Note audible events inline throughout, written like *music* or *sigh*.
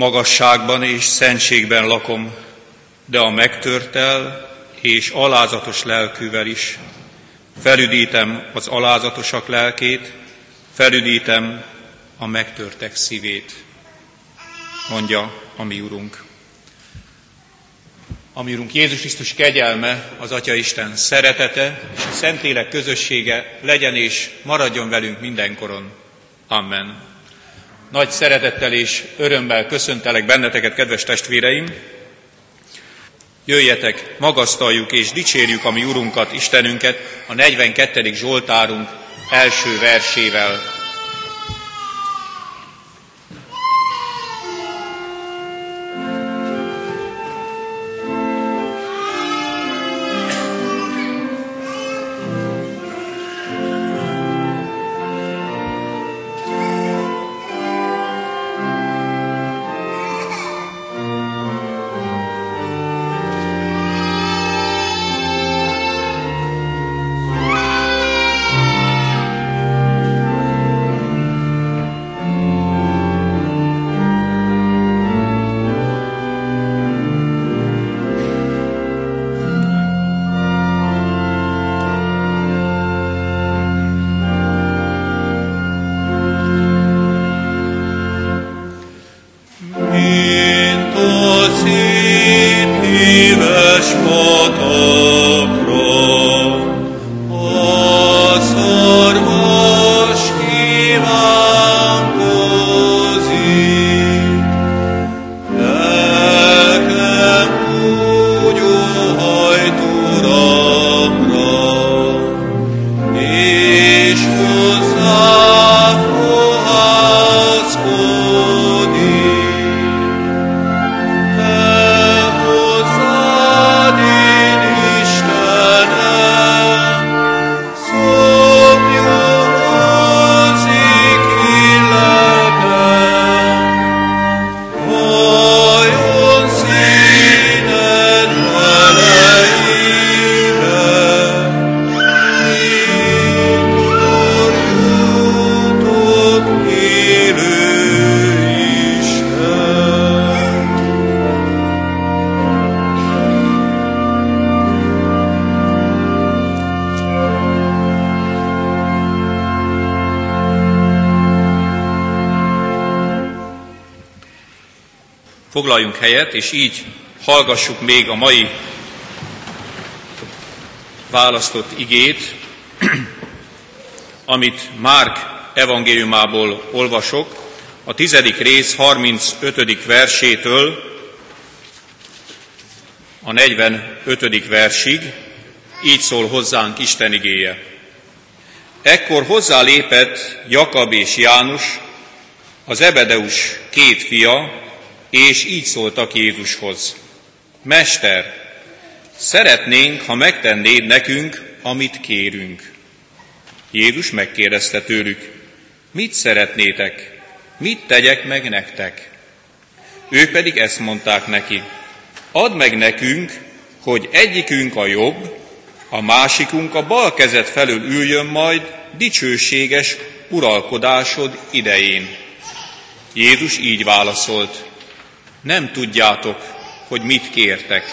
Magasságban és szentségben lakom, de a megtörtel és alázatos lelkűvel is. Felüdítem az alázatosak lelkét, felüdítem a megtörtek szívét, mondja a mi Urunk. A mi Urunk Jézus Krisztus kegyelme, az Atya Isten szeretete és a Szentlélek közössége legyen és maradjon velünk mindenkoron. Amen. Nagy szeretettel és örömmel köszöntelek benneteket, kedves testvéreim! Jöjjetek, magasztaljuk és dicsérjük a mi Urunkat, Istenünket a 42. Zsoltárunk első versével. Foglaljunk helyet, és így hallgassuk még a mai választott igét, *clears throat* amit Márk evangéliumából olvasok, a tizedik rész 35. versétől a 45. versig, így szól hozzánk Isten igéje. Ekkor hozzálépett Jakab és János, az Ebedeus két fia, és így szóltak Jézushoz. Mester, szeretnénk, ha megtennéd nekünk, amit kérünk. Jézus megkérdezte tőlük, mit szeretnétek, mit tegyek meg nektek? Ők pedig ezt mondták neki, add meg nekünk, hogy egyikünk a jobb, a másikunk a bal kezet felől üljön majd dicsőséges uralkodásod idején. Jézus így válaszolt, nem tudjátok, hogy mit kértek.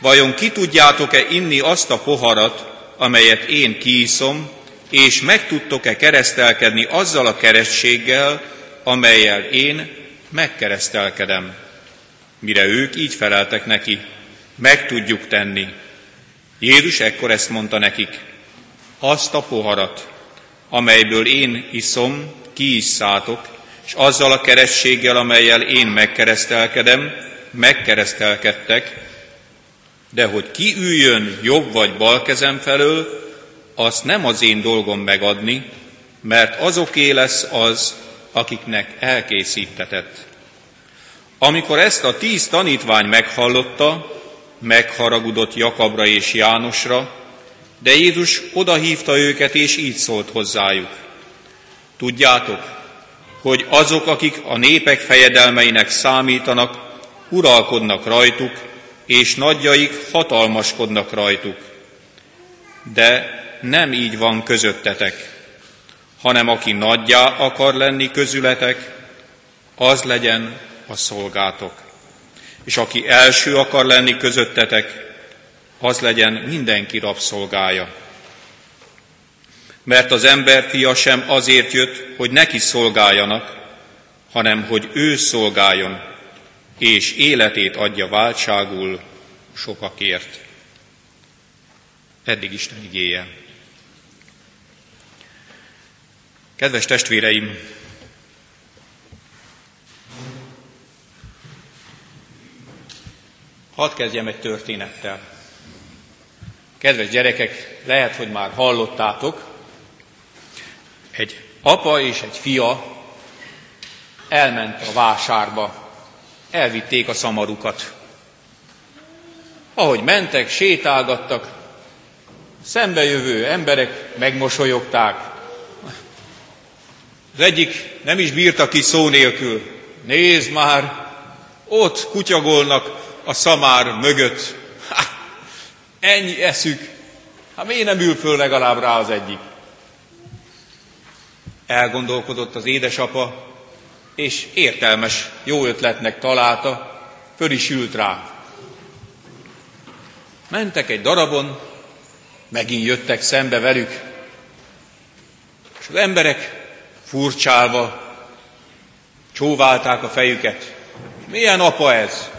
Vajon ki tudjátok-e inni azt a poharat, amelyet én kiiszom, és meg tudtok-e keresztelkedni azzal a kerességgel, amelyel én megkeresztelkedem? Mire ők így feleltek neki, meg tudjuk tenni. Jézus ekkor ezt mondta nekik, azt a poharat, amelyből én iszom, kiisszátok, és azzal a kerességgel, amelyel én megkeresztelkedem, megkeresztelkedtek, de hogy ki üljön jobb vagy bal kezem felől, azt nem az én dolgom megadni, mert azoké lesz az, akiknek elkészítetett. Amikor ezt a tíz tanítvány meghallotta, megharagudott Jakabra és Jánosra, de Jézus odahívta őket, és így szólt hozzájuk. Tudjátok, hogy azok, akik a népek fejedelmeinek számítanak, uralkodnak rajtuk, és nagyjaik hatalmaskodnak rajtuk. De nem így van közöttetek, hanem aki nagyjá akar lenni közületek, az legyen a szolgátok. És aki első akar lenni közöttetek, az legyen mindenki rabszolgája. Mert az ember fia sem azért jött, hogy neki szolgáljanak, hanem hogy ő szolgáljon, és életét adja váltságul sokakért. Eddig Isten igéje. Kedves testvéreim, hadd kezdjem egy történettel. Kedves gyerekek, lehet, hogy már hallottátok, egy apa és egy fia elment a vásárba, elvitték a szamarukat. Ahogy mentek, sétálgattak, szembejövő emberek megmosolyogták. Az egyik nem is bírta ki szó nélkül. Nézd már, ott kutyagolnak a szamár mögött. Ha, ennyi eszük. Hát miért nem ül föl legalább rá az egyik? Elgondolkodott az édesapa, és értelmes, jó ötletnek találta, föl is ült rá. Mentek egy darabon, megint jöttek szembe velük, és az emberek furcsálva csóválták a fejüket. Milyen apa ez?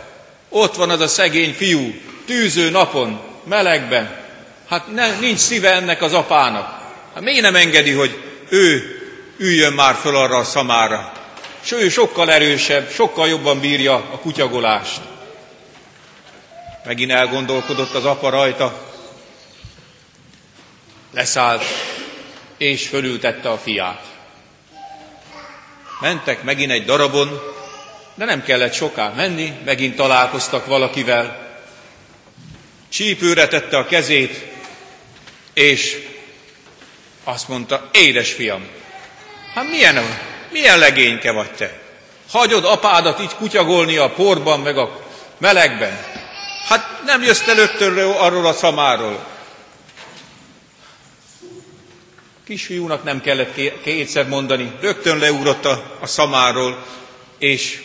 Ott van az a szegény fiú, tűző napon, melegben. Hát ne, nincs szíve ennek az apának. Hát miért nem engedi, hogy ő üljön már föl arra a szamára? És ő sokkal erősebb, sokkal jobban bírja a kutyagolást. Megint elgondolkodott az apa rajta, leszállt, és fölültette a fiát. Mentek megint egy darabon, de nem kellett soká menni, megint találkoztak valakivel. Csípőre tette a kezét, és azt mondta, édes fiam, hát milyen, milyen legényke vagy te? Hagyod apádat így kutyagolni a porban, meg a melegben. Hát nem jössz te arról a szamáról. Kisfiúnak nem kellett kétszer mondani, rögtön leugrott a, a szamáról, és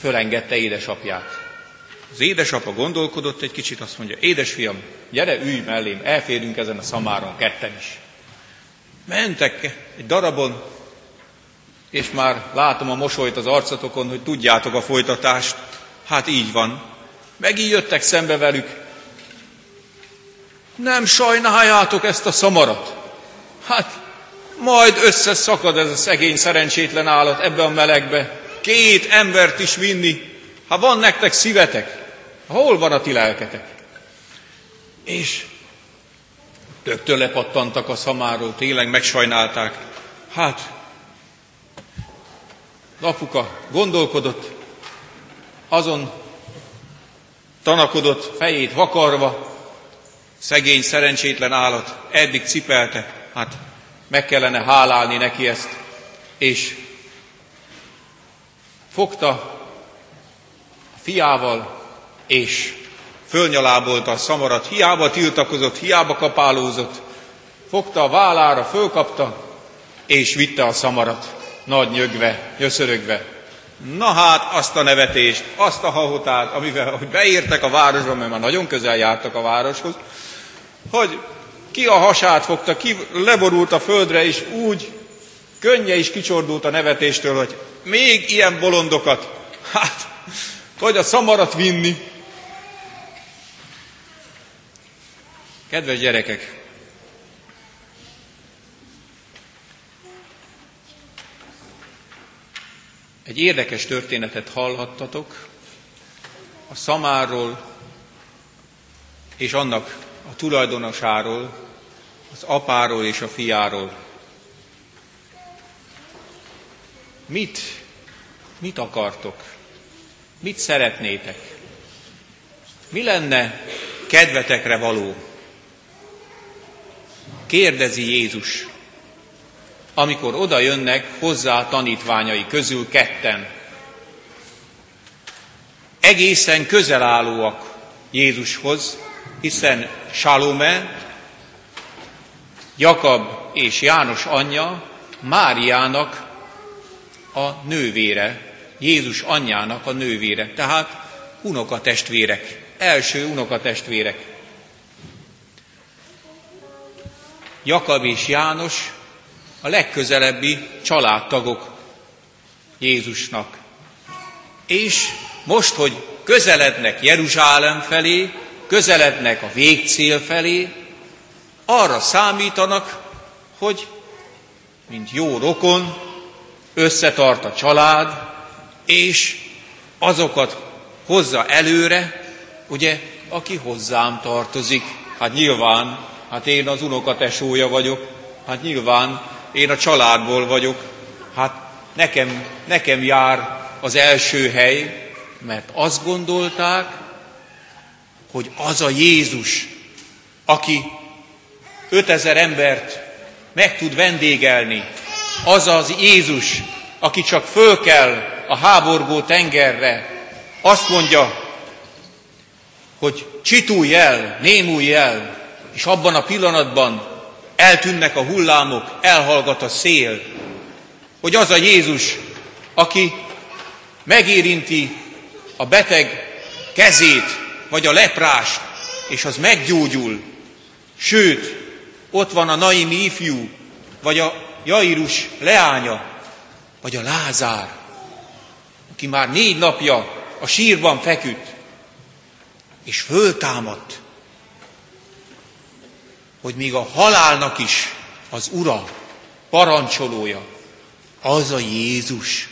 fölengedte édesapját. Az édesapa gondolkodott egy kicsit, azt mondja, édesfiam, gyere, ülj mellém, elférünk ezen a szamáron ketten is. Mentek egy darabon, és már látom a mosolyt az arcotokon, hogy tudjátok a folytatást. Hát így van. Megint jöttek szembe velük, nem sajnáljátok ezt a szamarat. Hát majd összeszakad ez a szegény szerencsétlen állat ebbe a melegbe. Két embert is vinni. Ha van nektek szívetek, hol van a ti lelketek? És rögtön lepattantak a szamáról, tényleg megsajnálták. Hát, apuka gondolkodott, azon tanakodott fejét vakarva, Szegény, szerencsétlen állat eddig cipelte, hát meg kellene hálálni neki ezt, és fogta fiával, és fölnyalábolta a szamarat, hiába tiltakozott, hiába kapálózott, fogta a vállára, fölkapta, és vitte a szamarat, nagy nyögve, nyöszörögve. Na hát azt a nevetést, azt a hahotát, amivel hogy beértek a városba, mert már nagyon közel jártak a városhoz, hogy ki a hasát fogta, ki leborult a földre, és úgy könnye is kicsordult a nevetéstől, hogy még ilyen bolondokat, hát, vagy a szamarat vinni. Kedves gyerekek, egy érdekes történetet hallhattatok a szamáról és annak a tulajdonosáról, az apáról és a fiáról. Mit, mit akartok? Mit szeretnétek? Mi lenne kedvetekre való? Kérdezi Jézus, amikor oda jönnek hozzá tanítványai közül ketten. Egészen közel állóak Jézushoz, hiszen Salome, Jakab és János anyja Máriának a nővére, Jézus anyjának a nővére, tehát unokatestvérek, első unokatestvérek. Jakab és János a legközelebbi családtagok Jézusnak. És most, hogy közelednek Jeruzsálem felé, közelednek a végcél felé, arra számítanak, hogy mint jó rokon összetart a család, és azokat hozza előre, ugye, aki hozzám tartozik. Hát nyilván, hát én az unokatesója vagyok, hát nyilván én a családból vagyok, hát nekem, nekem jár az első hely, mert azt gondolták, hogy az a Jézus, aki 5000 embert meg tud vendégelni, az az Jézus, aki csak föl kell a háborgó tengerre, azt mondja, hogy csitulj el, némulj el, és abban a pillanatban eltűnnek a hullámok, elhallgat a szél, hogy az a Jézus, aki megérinti a beteg kezét, vagy a leprás, és az meggyógyul. Sőt, ott van a Naimi ifjú, vagy a Jairus leánya, vagy a Lázár, aki már négy napja a sírban feküdt, és föltámadt, hogy még a halálnak is az Ura, parancsolója, az a Jézus.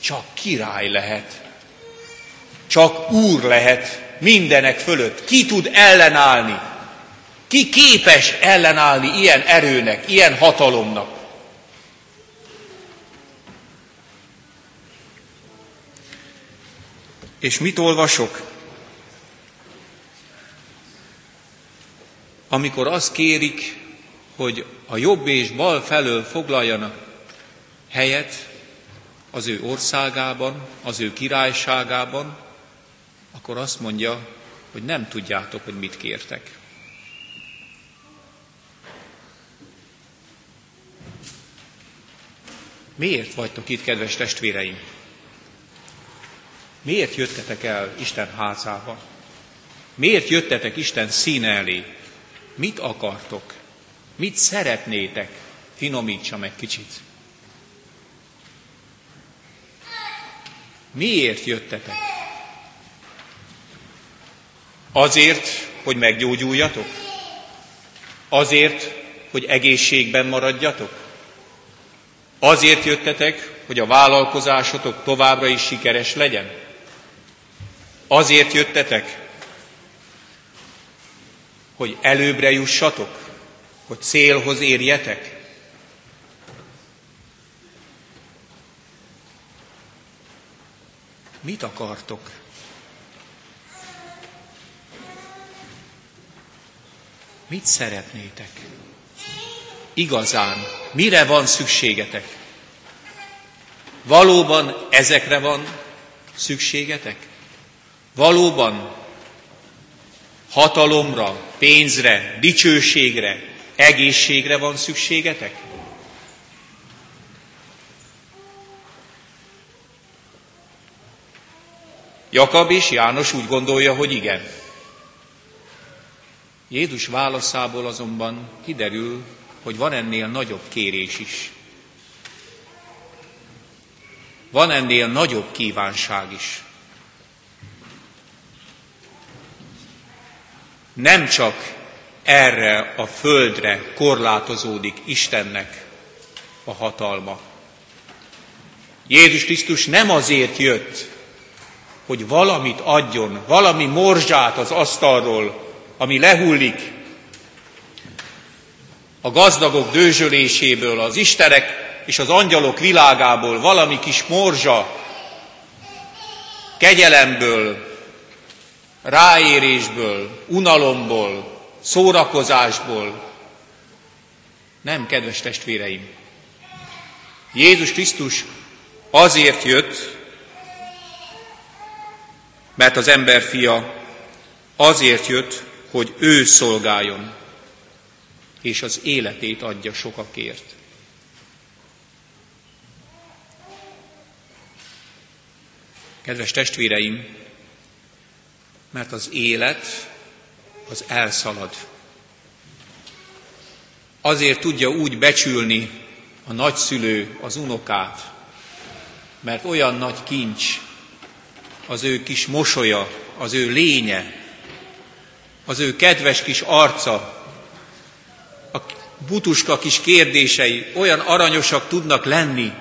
Csak király lehet, csak úr lehet mindenek fölött. Ki tud ellenállni? Ki képes ellenállni ilyen erőnek, ilyen hatalomnak? És mit olvasok? Amikor azt kérik, hogy a jobb és bal felől foglaljanak helyet az ő országában, az ő királyságában, akkor azt mondja, hogy nem tudjátok, hogy mit kértek. Miért vagytok itt, kedves testvéreim? Miért jöttetek el Isten házába? Miért jöttetek Isten színe elé? Mit akartok? Mit szeretnétek? Finomítsam egy kicsit. Miért jöttetek? Azért, hogy meggyógyuljatok? Azért, hogy egészségben maradjatok? Azért jöttetek, hogy a vállalkozásotok továbbra is sikeres legyen? Azért jöttetek, hogy előbbre jussatok, hogy célhoz érjetek? Mit akartok? Mit szeretnétek? Igazán, mire van szükségetek? Valóban ezekre van szükségetek? Valóban hatalomra, pénzre, dicsőségre, egészségre van szükségetek? Jakab és János úgy gondolja, hogy igen. Jézus válaszából azonban kiderül, hogy van ennél nagyobb kérés is. Van ennél nagyobb kívánság is. Nem csak erre a földre korlátozódik Istennek a hatalma. Jézus Krisztus nem azért jött, hogy valamit adjon, valami morzsát az asztalról, ami lehullik a gazdagok dőzsöléséből, az istenek és az angyalok világából, valami kis morzsa, kegyelemből, ráérésből, unalomból, szórakozásból. Nem, kedves testvéreim. Jézus Krisztus azért jött, mert az emberfia azért jött, hogy ő szolgáljon, és az életét adja sokakért. Kedves testvéreim, mert az élet az elszalad. Azért tudja úgy becsülni a nagyszülő az unokát, mert olyan nagy kincs az ő kis mosolya, az ő lénye, az ő kedves kis arca, a butuska kis kérdései olyan aranyosak tudnak lenni,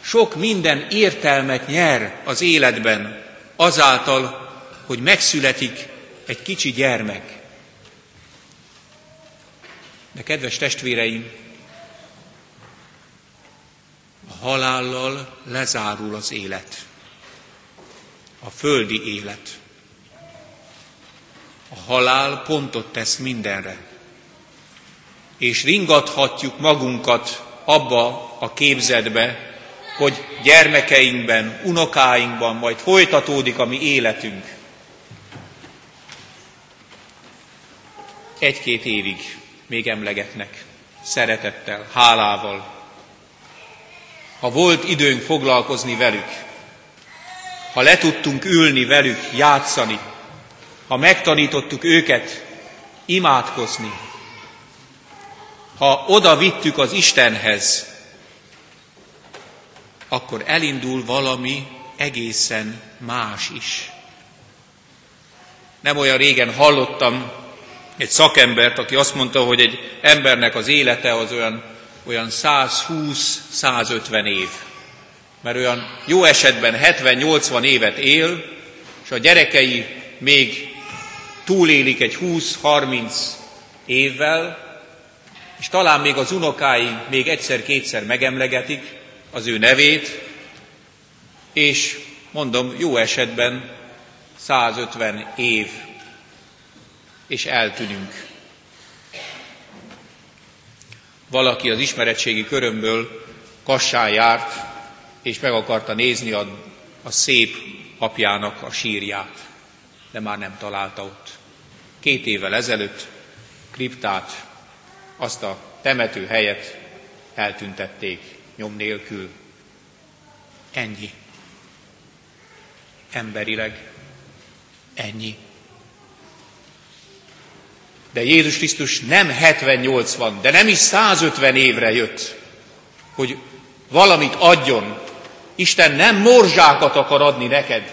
sok minden értelmet nyer az életben azáltal, hogy megszületik egy kicsi gyermek. De kedves testvéreim, a halállal lezárul az élet, a földi élet. A halál pontot tesz mindenre, és ringathatjuk magunkat abba a képzetbe, hogy gyermekeinkben, unokáinkban majd folytatódik a mi életünk. Egy-két évig még emlegetnek, szeretettel, hálával. Ha volt időnk foglalkozni velük, ha le tudtunk ülni velük, játszani, ha megtanítottuk őket imádkozni, ha oda vittük az Istenhez, akkor elindul valami egészen más is. Nem olyan régen hallottam egy szakembert, aki azt mondta, hogy egy embernek az élete az olyan, olyan 120-150 év. Mert olyan jó esetben 70-80 évet él, és a gyerekei még túlélik egy 20-30 évvel, és talán még az unokái még egyszer-kétszer megemlegetik az ő nevét, és mondom, jó esetben 150 év, és eltűnünk. Valaki az ismeretségi körömből Kassán járt, és meg akarta nézni a, a szép apjának a sírját, de már nem találta ott. Két évvel ezelőtt kriptát, azt a temető helyet eltüntették nyom nélkül. Ennyi. Emberileg ennyi. De Jézus Krisztus nem 70-80, de nem is 150 évre jött, hogy valamit adjon. Isten nem morzsákat akar adni neked,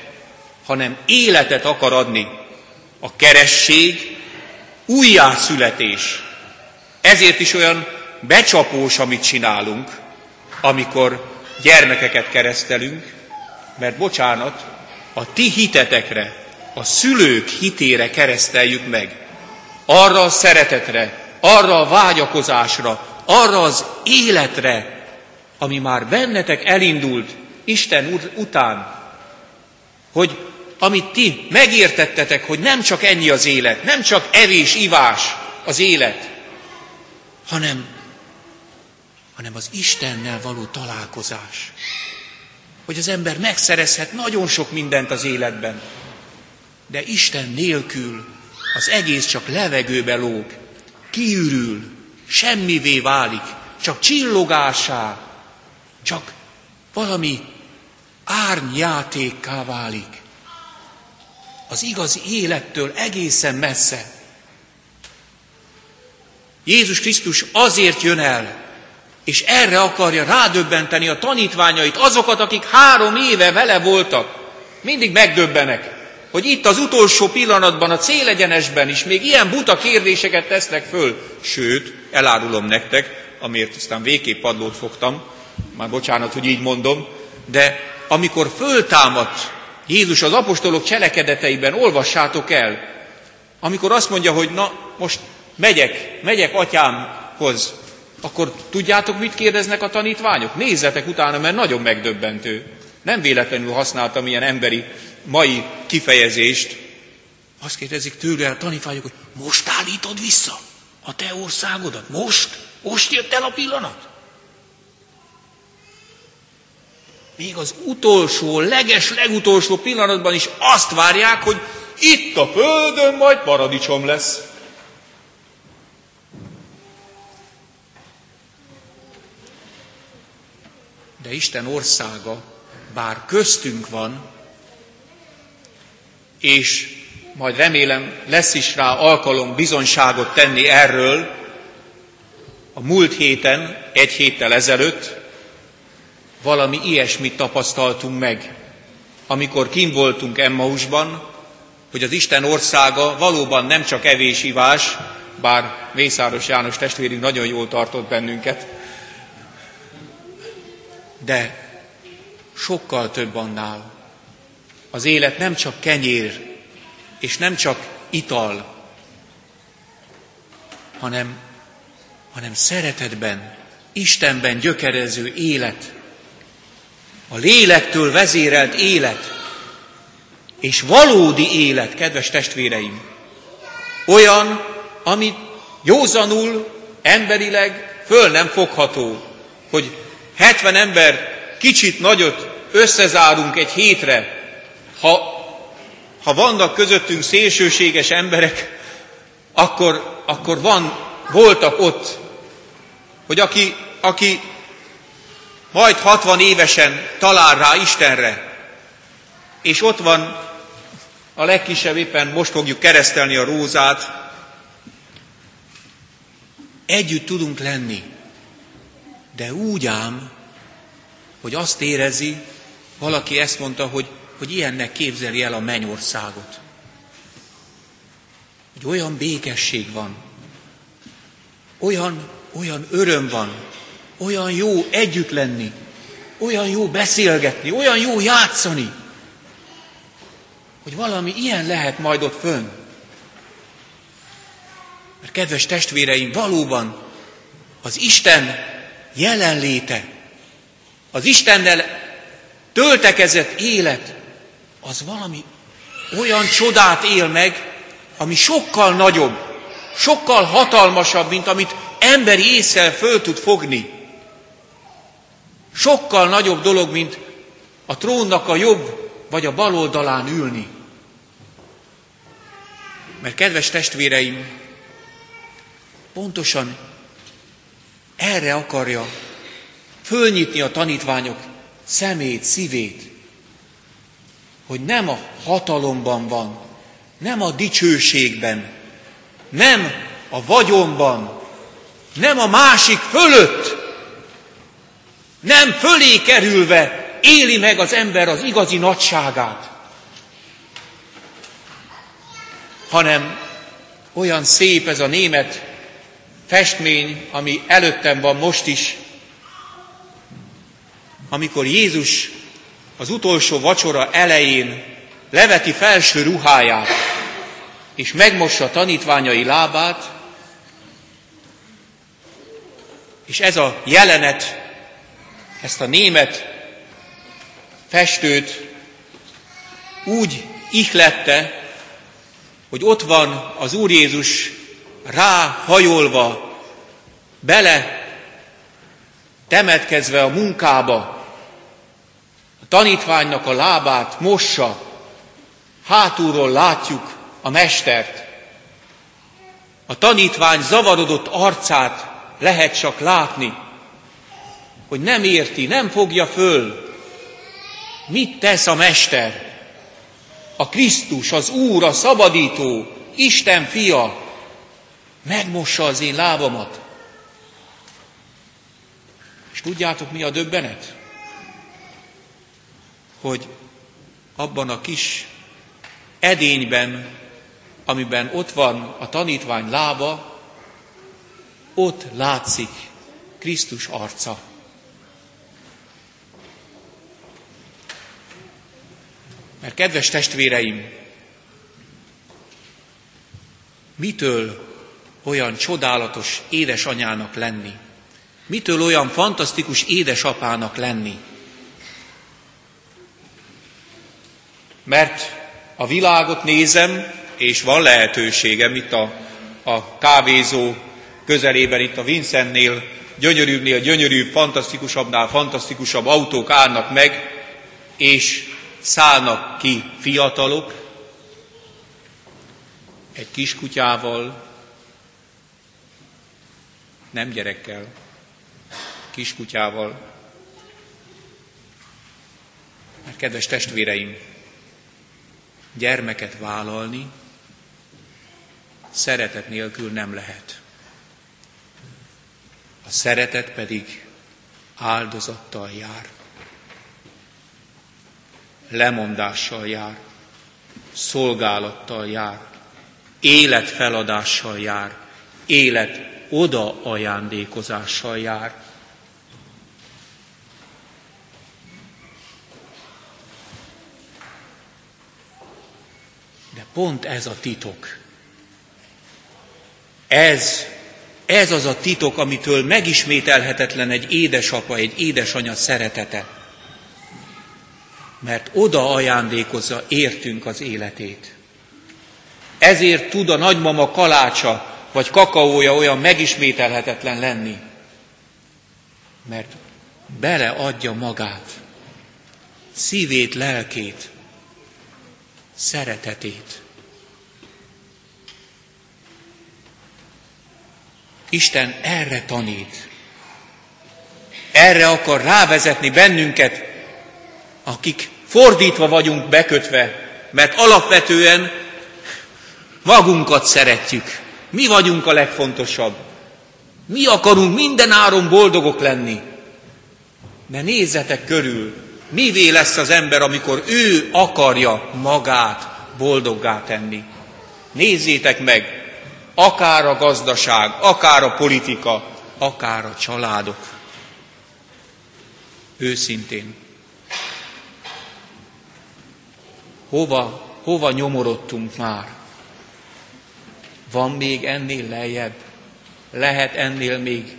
hanem életet akar adni. A keresség, újjászületés. Ezért is olyan becsapós, amit csinálunk, amikor gyermekeket keresztelünk, mert bocsánat, a ti hitetekre, a szülők hitére kereszteljük meg. Arra a szeretetre, arra a vágyakozásra, arra az életre, ami már bennetek elindult Isten után, hogy amit ti megértettetek, hogy nem csak ennyi az élet, nem csak evés, ivás az élet, hanem, hanem az Istennel való találkozás. Hogy az ember megszerezhet nagyon sok mindent az életben, de Isten nélkül az egész csak levegőbe lóg, kiürül, semmivé válik, csak csillogásá, csak valami árnyjátékká válik. Az igazi élettől egészen messze. Jézus Krisztus azért jön el, és erre akarja rádöbbenteni a tanítványait, azokat, akik három éve vele voltak. Mindig megdöbbenek, hogy itt az utolsó pillanatban, a célegyenesben is még ilyen buta kérdéseket tesznek föl. Sőt, elárulom nektek, amiért aztán végképp padlót fogtam, már bocsánat, hogy így mondom, de amikor föltámadt Jézus az apostolok cselekedeteiben, olvassátok el, amikor azt mondja, hogy na, most megyek, megyek atyámhoz, akkor tudjátok, mit kérdeznek a tanítványok? Nézzetek utána, mert nagyon megdöbbentő. Nem véletlenül használtam ilyen emberi mai kifejezést. Azt kérdezik tőle a tanítványok, hogy most állítod vissza a te országodat? Most? Most jött el a pillanat? Még az utolsó, leges, legutolsó pillanatban is azt várják, hogy itt a földön majd paradicsom lesz. De Isten országa, bár köztünk van, és majd remélem lesz is rá alkalom bizonyságot tenni erről, a múlt héten, egy héttel ezelőtt valami ilyesmit tapasztaltunk meg, amikor kim voltunk Emmausban, hogy az Isten országa valóban nem csak evés-ivás, bár Mészáros János testvérünk nagyon jól tartott bennünket, de sokkal több annál. Az élet nem csak kenyér, és nem csak ital, hanem, hanem szeretetben, Istenben gyökerező élet, a lélektől vezérelt élet, és valódi élet, kedves testvéreim, olyan, ami józanul, emberileg föl nem fogható, hogy 70 ember kicsit nagyot összezárunk egy hétre, ha, ha vannak közöttünk szélsőséges emberek, akkor, akkor van, voltak ott, hogy aki, aki majd 60 évesen talál rá Istenre, és ott van a legkisebb éppen most fogjuk keresztelni a rózát, együtt tudunk lenni, de úgy ám, hogy azt érezi, valaki ezt mondta, hogy, hogy ilyennek képzeli el a mennyországot. Hogy olyan békesség van, olyan, olyan öröm van, olyan jó együtt lenni, olyan jó beszélgetni, olyan jó játszani, hogy valami ilyen lehet majd ott fönn. Mert kedves testvéreim, valóban az Isten jelenléte, az Istennel töltekezett élet, az valami olyan csodát él meg, ami sokkal nagyobb, sokkal hatalmasabb, mint amit emberi észsel föl tud fogni. Sokkal nagyobb dolog, mint a trónnak a jobb vagy a bal oldalán ülni. Mert kedves testvéreim, pontosan erre akarja fölnyitni a tanítványok szemét, szívét, hogy nem a hatalomban van, nem a dicsőségben, nem a vagyonban, nem a másik fölött, nem fölé kerülve éli meg az ember az igazi nagyságát, hanem olyan szép ez a német festmény, ami előttem van most is, amikor Jézus az utolsó vacsora elején leveti felső ruháját, és megmossa tanítványai lábát, és ez a jelenet, ezt a német festőt úgy ihlette, hogy ott van az Úr Jézus ráhajolva, bele temetkezve a munkába, tanítványnak a lábát mossa, hátulról látjuk a mestert. A tanítvány zavarodott arcát lehet csak látni, hogy nem érti, nem fogja föl, mit tesz a mester. A Krisztus, az Úr, a szabadító, Isten fia, megmossa az én lábamat. És tudjátok, mi a döbbenet? Hogy abban a kis edényben, amiben ott van a tanítvány lába, ott látszik Krisztus arca. Mert kedves testvéreim, mitől olyan csodálatos édesanyának lenni? Mitől olyan fantasztikus édesapának lenni? Mert a világot nézem, és van lehetőségem itt a, a kávézó közelében, itt a Vincentnél, gyönyörűbbnél gyönyörűbb, fantasztikusabbnál fantasztikusabb autók állnak meg, és szállnak ki fiatalok, egy kiskutyával, nem gyerekkel, kiskutyával. Mert kedves testvéreim, gyermeket vállalni szeretet nélkül nem lehet. A szeretet pedig áldozattal jár, lemondással jár, szolgálattal jár, életfeladással jár, élet oda ajándékozással jár. Pont ez a titok. Ez, ez az a titok, amitől megismételhetetlen egy édesapa, egy édesanya szeretete. Mert oda ajándékozza értünk az életét. Ezért tud a nagymama kalácsa vagy kakaója olyan megismételhetetlen lenni, mert beleadja magát, szívét, lelkét, szeretetét. Isten erre tanít. Erre akar rávezetni bennünket, akik fordítva vagyunk bekötve, mert alapvetően magunkat szeretjük. Mi vagyunk a legfontosabb. Mi akarunk minden áron boldogok lenni. De nézzetek körül, mivé lesz az ember, amikor ő akarja magát boldoggá tenni. Nézzétek meg, akár a gazdaság, akár a politika, akár a családok. Őszintén. Hova, hova nyomorodtunk már? Van még ennél lejjebb? Lehet ennél még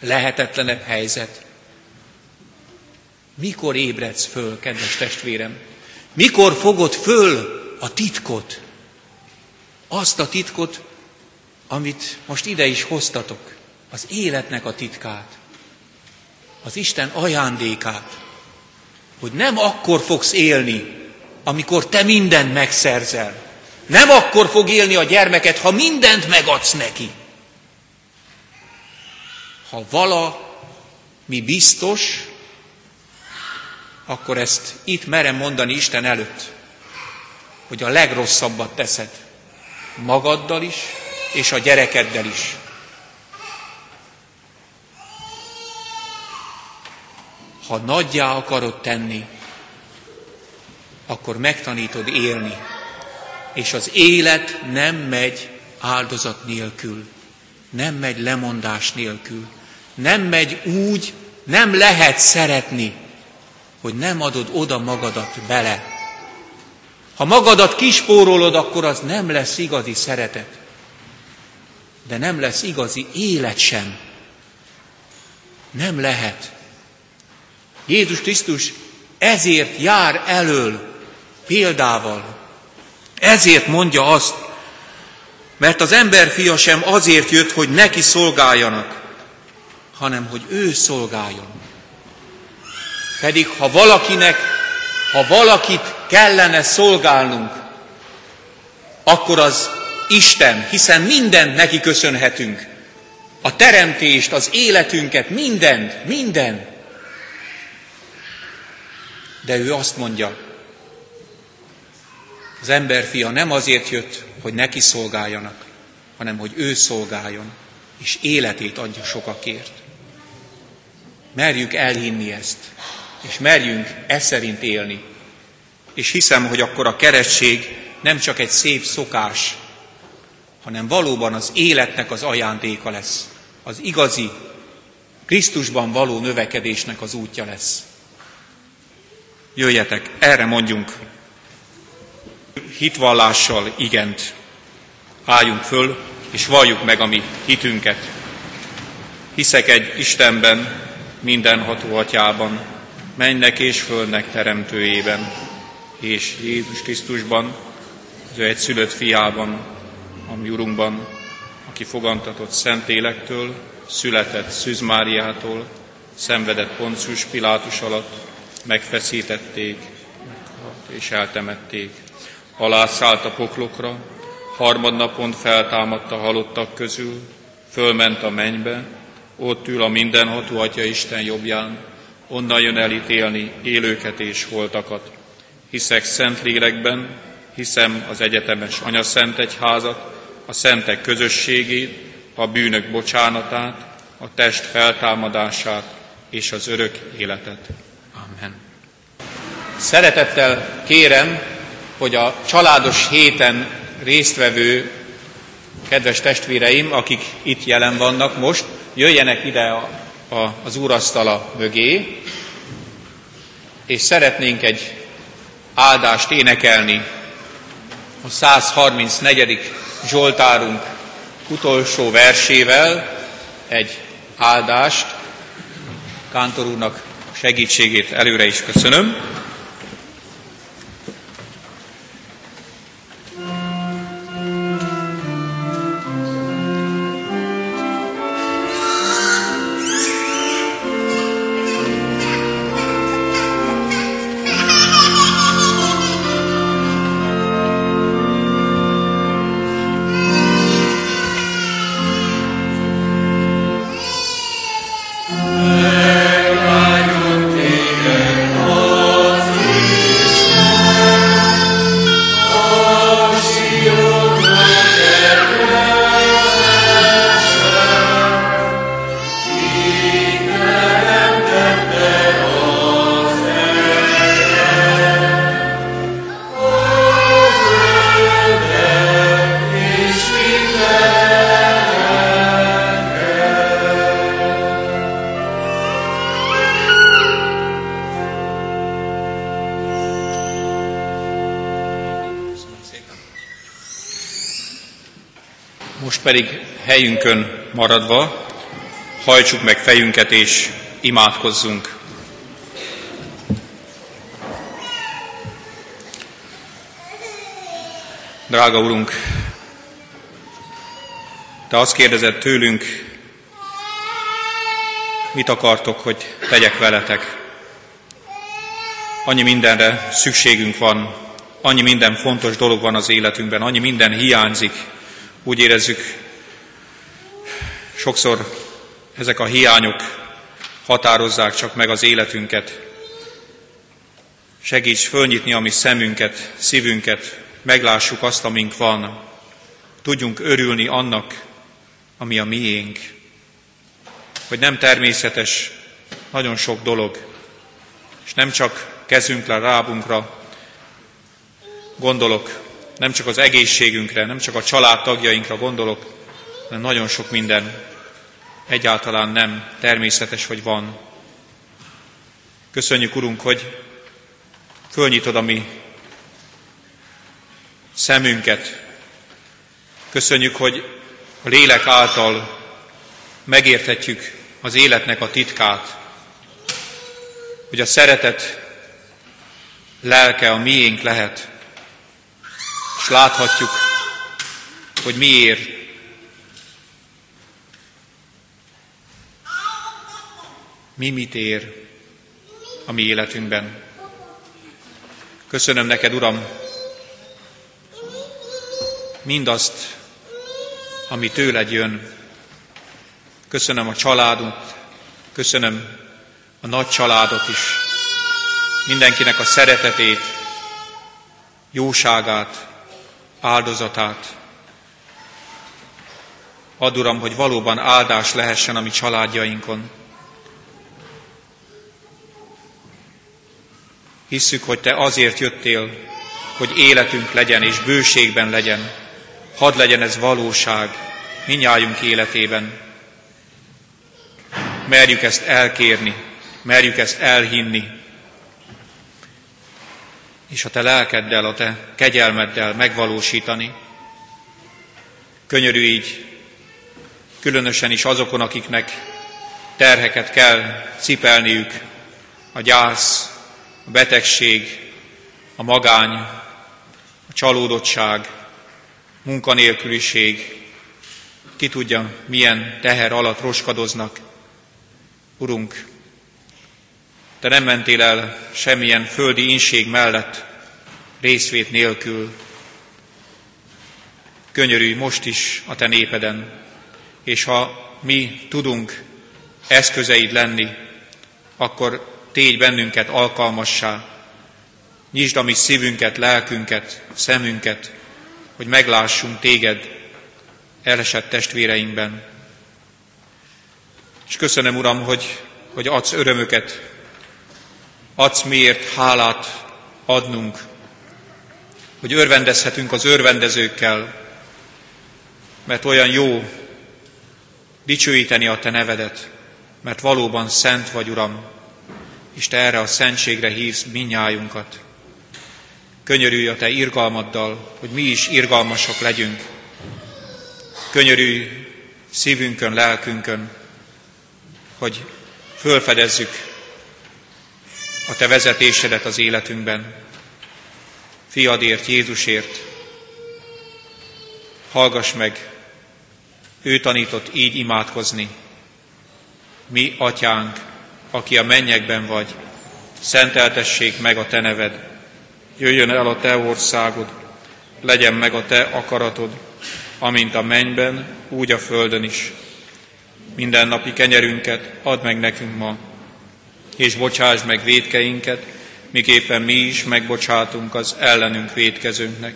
lehetetlenebb helyzet? Mikor ébredsz föl, kedves testvérem? Mikor fogod föl a titkot? Azt a titkot, amit most ide is hoztatok, az életnek a titkát, az Isten ajándékát, hogy nem akkor fogsz élni, amikor te mindent megszerzel, nem akkor fog élni a gyermeket, ha mindent megadsz neki. Ha vala mi biztos, akkor ezt itt merem mondani Isten előtt, hogy a legrosszabbat teszed magaddal is, és a gyerekeddel is. Ha nagyjá akarod tenni, akkor megtanítod élni és az élet nem megy áldozat nélkül, nem megy lemondás nélkül, nem megy úgy, nem lehet szeretni, hogy nem adod oda magadat bele. Ha magadat kispórolod, akkor az nem lesz igazi szeretet. De nem lesz igazi élet sem. Nem lehet. Jézus Krisztus ezért jár elől példával, ezért mondja azt, mert az emberfia sem azért jött, hogy neki szolgáljanak, hanem hogy ő szolgáljon. Pedig ha valakinek, ha valakit kellene szolgálnunk, akkor az Isten, hiszen mindent neki köszönhetünk. A teremtést, az életünket, mindent, minden. De ő azt mondja, az emberfia nem azért jött, hogy neki szolgáljanak, hanem hogy ő szolgáljon, és életét adja sokakért. Merjük elhinni ezt, és merjünk e szerint élni. És hiszem, hogy akkor a keresztség nem csak egy szép szokás, hanem valóban az életnek az ajándéka lesz. Az igazi, Krisztusban való növekedésnek az útja lesz. Jöjjetek, erre mondjunk hitvallással igent. Álljunk föl, és valljuk meg a mi hitünket. Hiszek egy Istenben, mindenható atyában, mennek és földnek teremtőjében, és Jézus Krisztusban, az ő egy szülött fiában, a mi Urunkban, aki fogantatott Szentélektől, született Szűz Máriától, szenvedett Poncius Pilátus alatt, megfeszítették, és eltemették. Alászállt a poklokra, harmadnapon feltámadt a halottak közül, fölment a mennybe, ott ül a mindenható Atya Isten jobbján, onnan jön elítélni élőket és holtakat. hiszek szent lélekben, hiszem az egyetemes anyaszent egyházat, a szentek közösségét, a bűnök bocsánatát, a test feltámadását és az örök életet. Amen. Szeretettel kérem, hogy a családos héten résztvevő kedves testvéreim, akik itt jelen vannak most, jöjjenek ide a, a, az úrasztala mögé, és szeretnénk egy áldást énekelni a 134. Zsoltárunk utolsó versével, egy áldást. Kántor úrnak segítségét előre is köszönöm. Helyünkön maradva hajtsuk meg fejünket és imádkozzunk. Drága Urunk, Te azt kérdezed tőlünk, mit akartok, hogy tegyek veletek. Annyi mindenre szükségünk van, annyi minden fontos dolog van az életünkben, annyi minden hiányzik, úgy érezzük, sokszor ezek a hiányok határozzák csak meg az életünket. Segíts fölnyitni a mi szemünket, szívünket, meglássuk azt, amink van. Tudjunk örülni annak, ami a miénk. Hogy nem természetes nagyon sok dolog, és nem csak kezünkre, rábunkra gondolok, nem csak az egészségünkre, nem csak a családtagjainkra gondolok, hanem nagyon sok minden egyáltalán nem természetes, hogy van. Köszönjük, Urunk, hogy fölnyitod a mi szemünket. Köszönjük, hogy a lélek által megérthetjük az életnek a titkát, hogy a szeretet lelke a miénk lehet, és láthatjuk, hogy miért. Mi mit ér a mi életünkben. Köszönöm neked, Uram, mindazt, ami tőled jön. Köszönöm a családot, köszönöm a nagy családot is, mindenkinek a szeretetét, jóságát, áldozatát. Add, Uram, hogy valóban áldás lehessen a mi családjainkon. Hisszük, hogy Te azért jöttél, hogy életünk legyen és bőségben legyen. Hadd legyen ez valóság minnyájunk életében. Merjük ezt elkérni, merjük ezt elhinni, és a te lelkeddel, a te kegyelmeddel megvalósítani. Könyörű így, különösen is azokon, akiknek terheket kell cipelniük, a gyász, a betegség, a magány, a csalódottság, munkanélküliség, ki tudja, milyen teher alatt roskadoznak. Urunk, te nem mentél el semmilyen földi inség mellett, részvét nélkül. Könyörülj most is a te népeden, és ha mi tudunk eszközeid lenni, akkor tégy bennünket alkalmassá, Nyisd a mi szívünket, lelkünket, szemünket, hogy meglássunk téged elesett testvéreinkben. És köszönöm, Uram, hogy, hogy adsz örömöket, adsz miért hálát adnunk, hogy örvendezhetünk az örvendezőkkel, mert olyan jó dicsőíteni a Te nevedet, mert valóban szent vagy, Uram, és Te erre a szentségre hívsz minnyájunkat. Könyörülj a Te irgalmaddal, hogy mi is irgalmasak legyünk. Könyörülj szívünkön, lelkünkön, hogy fölfedezzük a Te vezetésedet az életünkben. Fiadért, Jézusért, hallgass meg, ő tanított így imádkozni. Mi, atyánk, aki a mennyekben vagy, szenteltessék meg a te neved, jöjjön el a te országod, legyen meg a te akaratod, amint a mennyben, úgy a földön is. Minden napi kenyerünket add meg nekünk ma, és bocsáss meg védkeinket, miképpen mi is megbocsátunk az ellenünk védkezőnknek,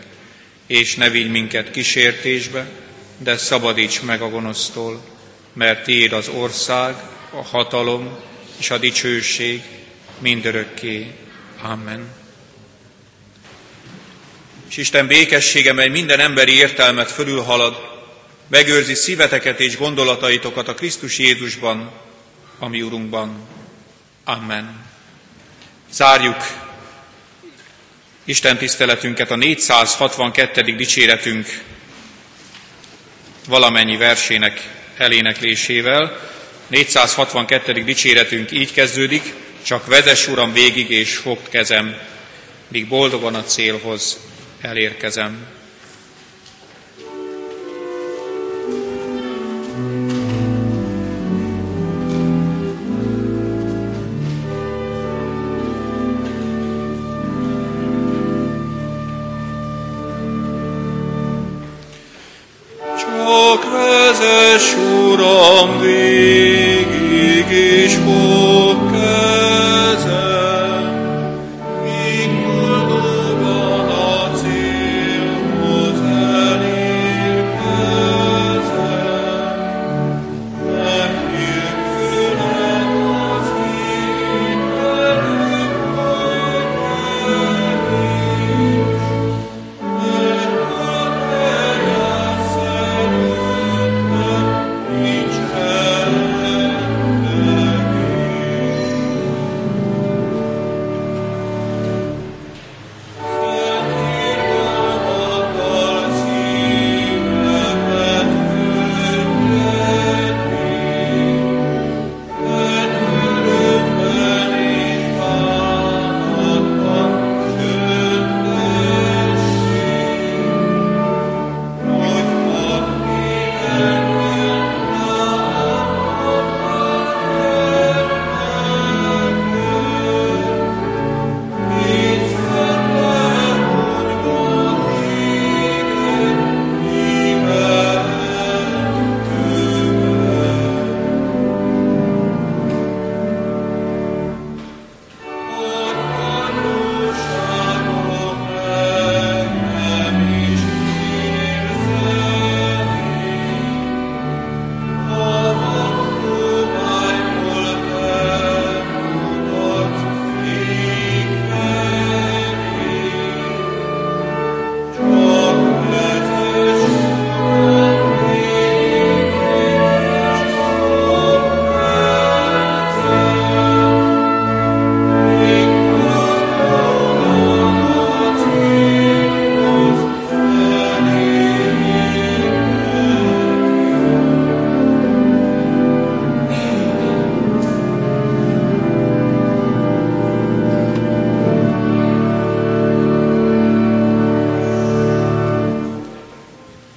és ne vigy minket kísértésbe, de szabadíts meg a gonosztól, mert Tiéd az ország, a hatalom és a dicsőség mindörökké. Amen. És Isten békessége, mely minden emberi értelmet fölülhalad, megőrzi szíveteket és gondolataitokat a Krisztus Jézusban, ami Urunkban. Amen. Zárjuk Isten tiszteletünket a 462. dicséretünk valamennyi versének eléneklésével. 462. dicséretünk így kezdődik, csak vezess Uram végig és fogd kezem, míg boldogan a célhoz elérkezem.